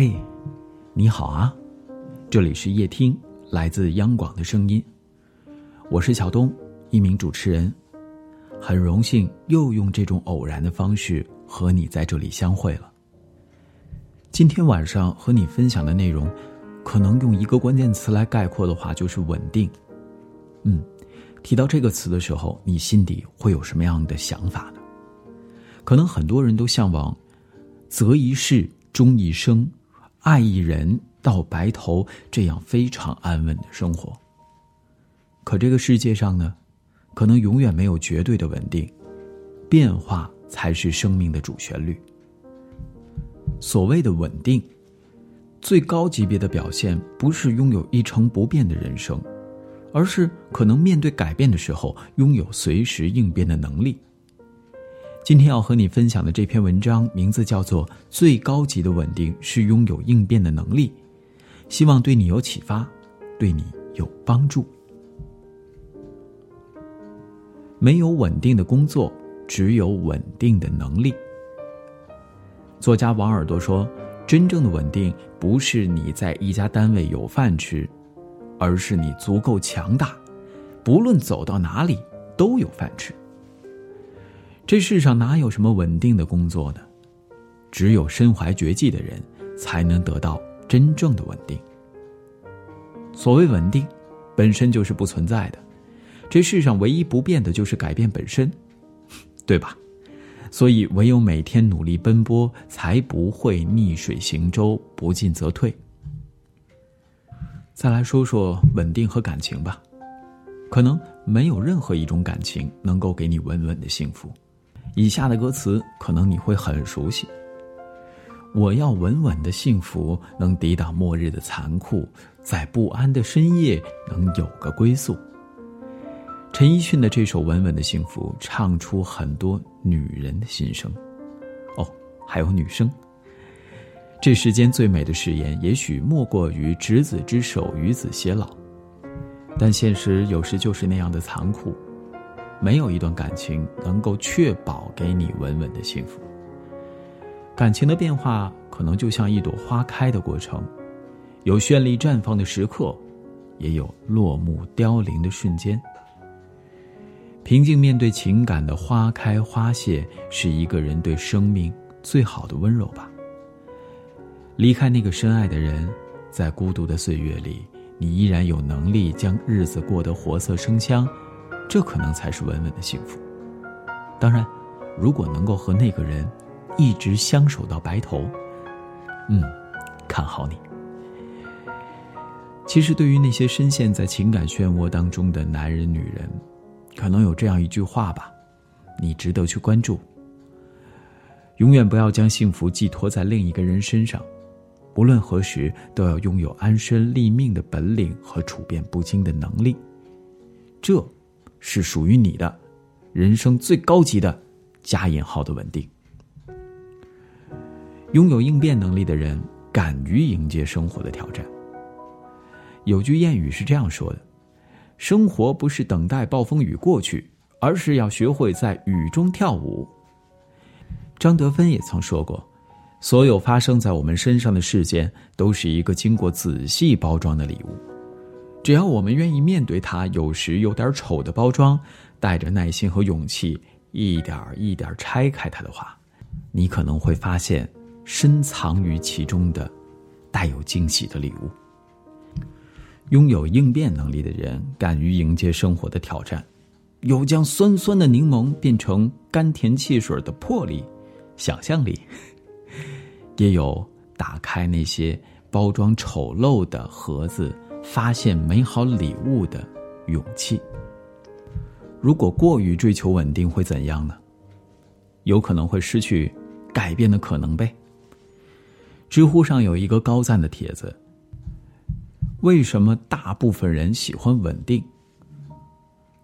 嘿，你好啊，这里是夜听，来自央广的声音，我是小东，一名主持人，很荣幸又用这种偶然的方式和你在这里相会了。今天晚上和你分享的内容，可能用一个关键词来概括的话，就是稳定。嗯，提到这个词的时候，你心底会有什么样的想法呢？可能很多人都向往，择一事终一生，爱一人到白头这样非常安稳的生活。可这个世界上呢，可能永远没有绝对的稳定，变化才是生命的主旋律。所谓的稳定，最高级别的表现不是拥有一成不变的人生，而是可能面对改变的时候拥有随时应变的能力。今天要和你分享的这篇文章名字叫做《最高级的稳定是拥有应变的能力》，希望对你有启发，对你有帮助。没有稳定的工作，只有稳定的能力。作家王耳朵说：“真正的稳定不是你在一家单位有饭吃，而是你足够强大，不论走到哪里都有饭吃。”这世上哪有什么稳定的工作呢？只有身怀绝技的人才能得到真正的稳定。所谓稳定，本身就是不存在的。这世上唯一不变的就是改变本身，对吧？所以，唯有每天努力奔波，才不会逆水行舟，不进则退。再来说说稳定和感情吧，可能没有任何一种感情能够给你稳稳的幸福。以下的歌词可能你会很熟悉。我要稳稳的幸福，能抵挡末日的残酷，在不安的深夜能有个归宿。陈奕迅的这首《稳稳的幸福》唱出很多女人的心声，哦，还有女生。这世间最美的誓言，也许莫过于执子之手，与子偕老。但现实有时就是那样的残酷，没有一段感情能够确保给你稳稳的幸福。感情的变化，可能就像一朵花开的过程，有绚丽绽放的时刻，也有落幕凋零的瞬间。平静面对情感的花开花谢，是一个人对生命最好的温柔吧。离开那个深爱的人，在孤独的岁月里，你依然有能力将日子过得活色生香，这可能才是稳稳的幸福。当然，如果能够和那个人一直相守到白头，嗯，看好你。其实，对于那些深陷在情感漩涡当中的男人、女人，可能有这样一句话吧，你值得去关注。永远不要将幸福寄托在另一个人身上，无论何时都要拥有安身立命的本领和处变不惊的能力。这，是属于你的，人生最高级的加引号的稳定。拥有应变能力的人，敢于迎接生活的挑战。有句谚语是这样说的。生活不是等待暴风雨过去，而是要学会在雨中跳舞。张德芬也曾说过：“所有发生在我们身上的事件，都是一个经过仔细包装的礼物。只要我们愿意面对它，有时有点丑的包装，带着耐心和勇气，一点一点拆开它的话，你可能会发现深藏于其中的带有惊喜的礼物。”拥有应变能力的人，敢于迎接生活的挑战，有将酸酸的柠檬变成甘甜汽水的魄力、想象力，也有打开那些包装丑陋的盒子，发现美好礼物的勇气。如果过于追求稳定，会怎样呢？有可能会失去改变的可能呗。知乎上有一个高赞的帖子。为什么大部分人喜欢稳定？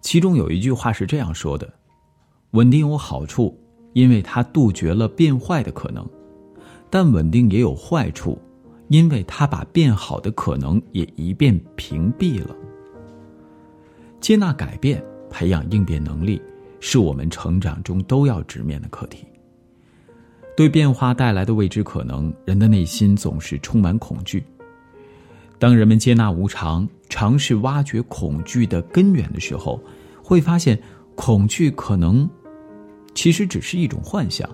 其中有一句话是这样说的：“稳定有好处，因为它杜绝了变坏的可能；但稳定也有坏处，因为他把变好的可能也一并屏蔽了。”接纳改变，培养应变能力，是我们成长中都要直面的课题。对变化带来的未知可能，人的内心总是充满恐惧。当人们接纳无常，尝试挖掘恐惧的根源的时候，会发现恐惧可能其实只是一种幻想。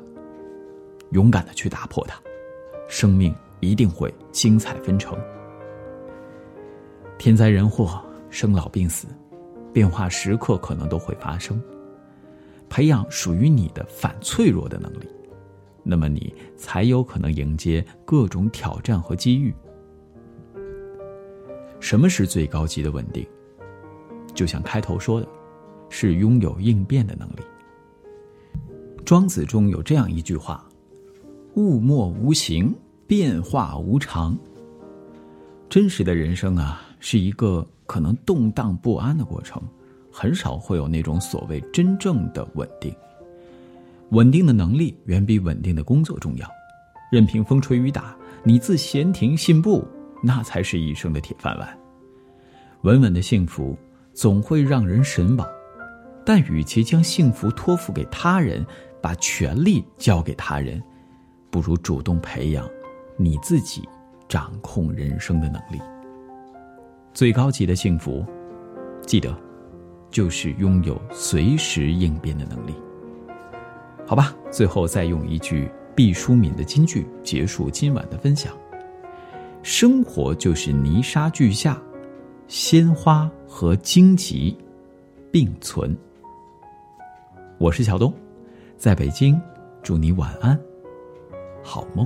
勇敢的去打破它，生命一定会精彩纷呈。天灾人祸、生老病死，变化时刻可能都会发生。培养属于你的反脆弱的能力，那么你才有可能迎接各种挑战和机遇。什么是最高级的稳定？就像开头说的，是拥有应变的能力。庄子中有这样一句话：“物莫无形，变化无常。”真实的人生啊，是一个可能动荡不安的过程。很少会有那种所谓真正的稳定。稳定的能力远比稳定的工作重要。任凭风吹雨打，你自闲庭信步，那才是一生的铁饭碗。稳稳的幸福总会让人神往，但与其将幸福托付给他人，把权力交给他人，不如主动培养你自己掌控人生的能力。最高级的幸福，记得。就是拥有随时应变的能力。好吧，最后再用一句毕淑敏的金句结束今晚的分享：生活就是泥沙俱下，鲜花和荆棘并存。我是小东，在北京，祝你晚安，好梦。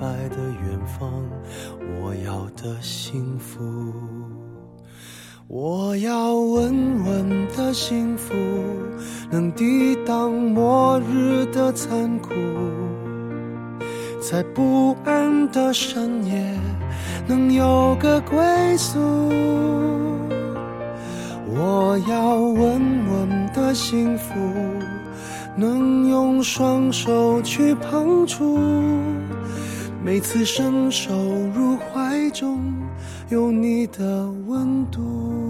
白的远方，我要的幸福。我要稳稳的幸福，能抵挡末日的残酷，在不安的深夜能有个归宿。我要稳稳的幸福，能用双手去碰触，每次伸手入怀中。有你的温度。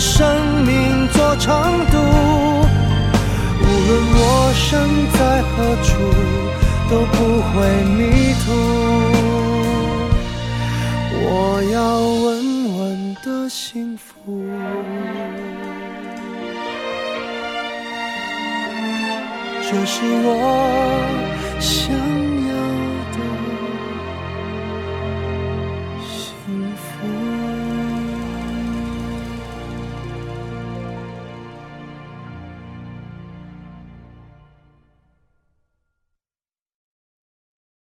生命做长度。无论我身在何处，都不会迷途。我要稳稳。的幸福。这是我想。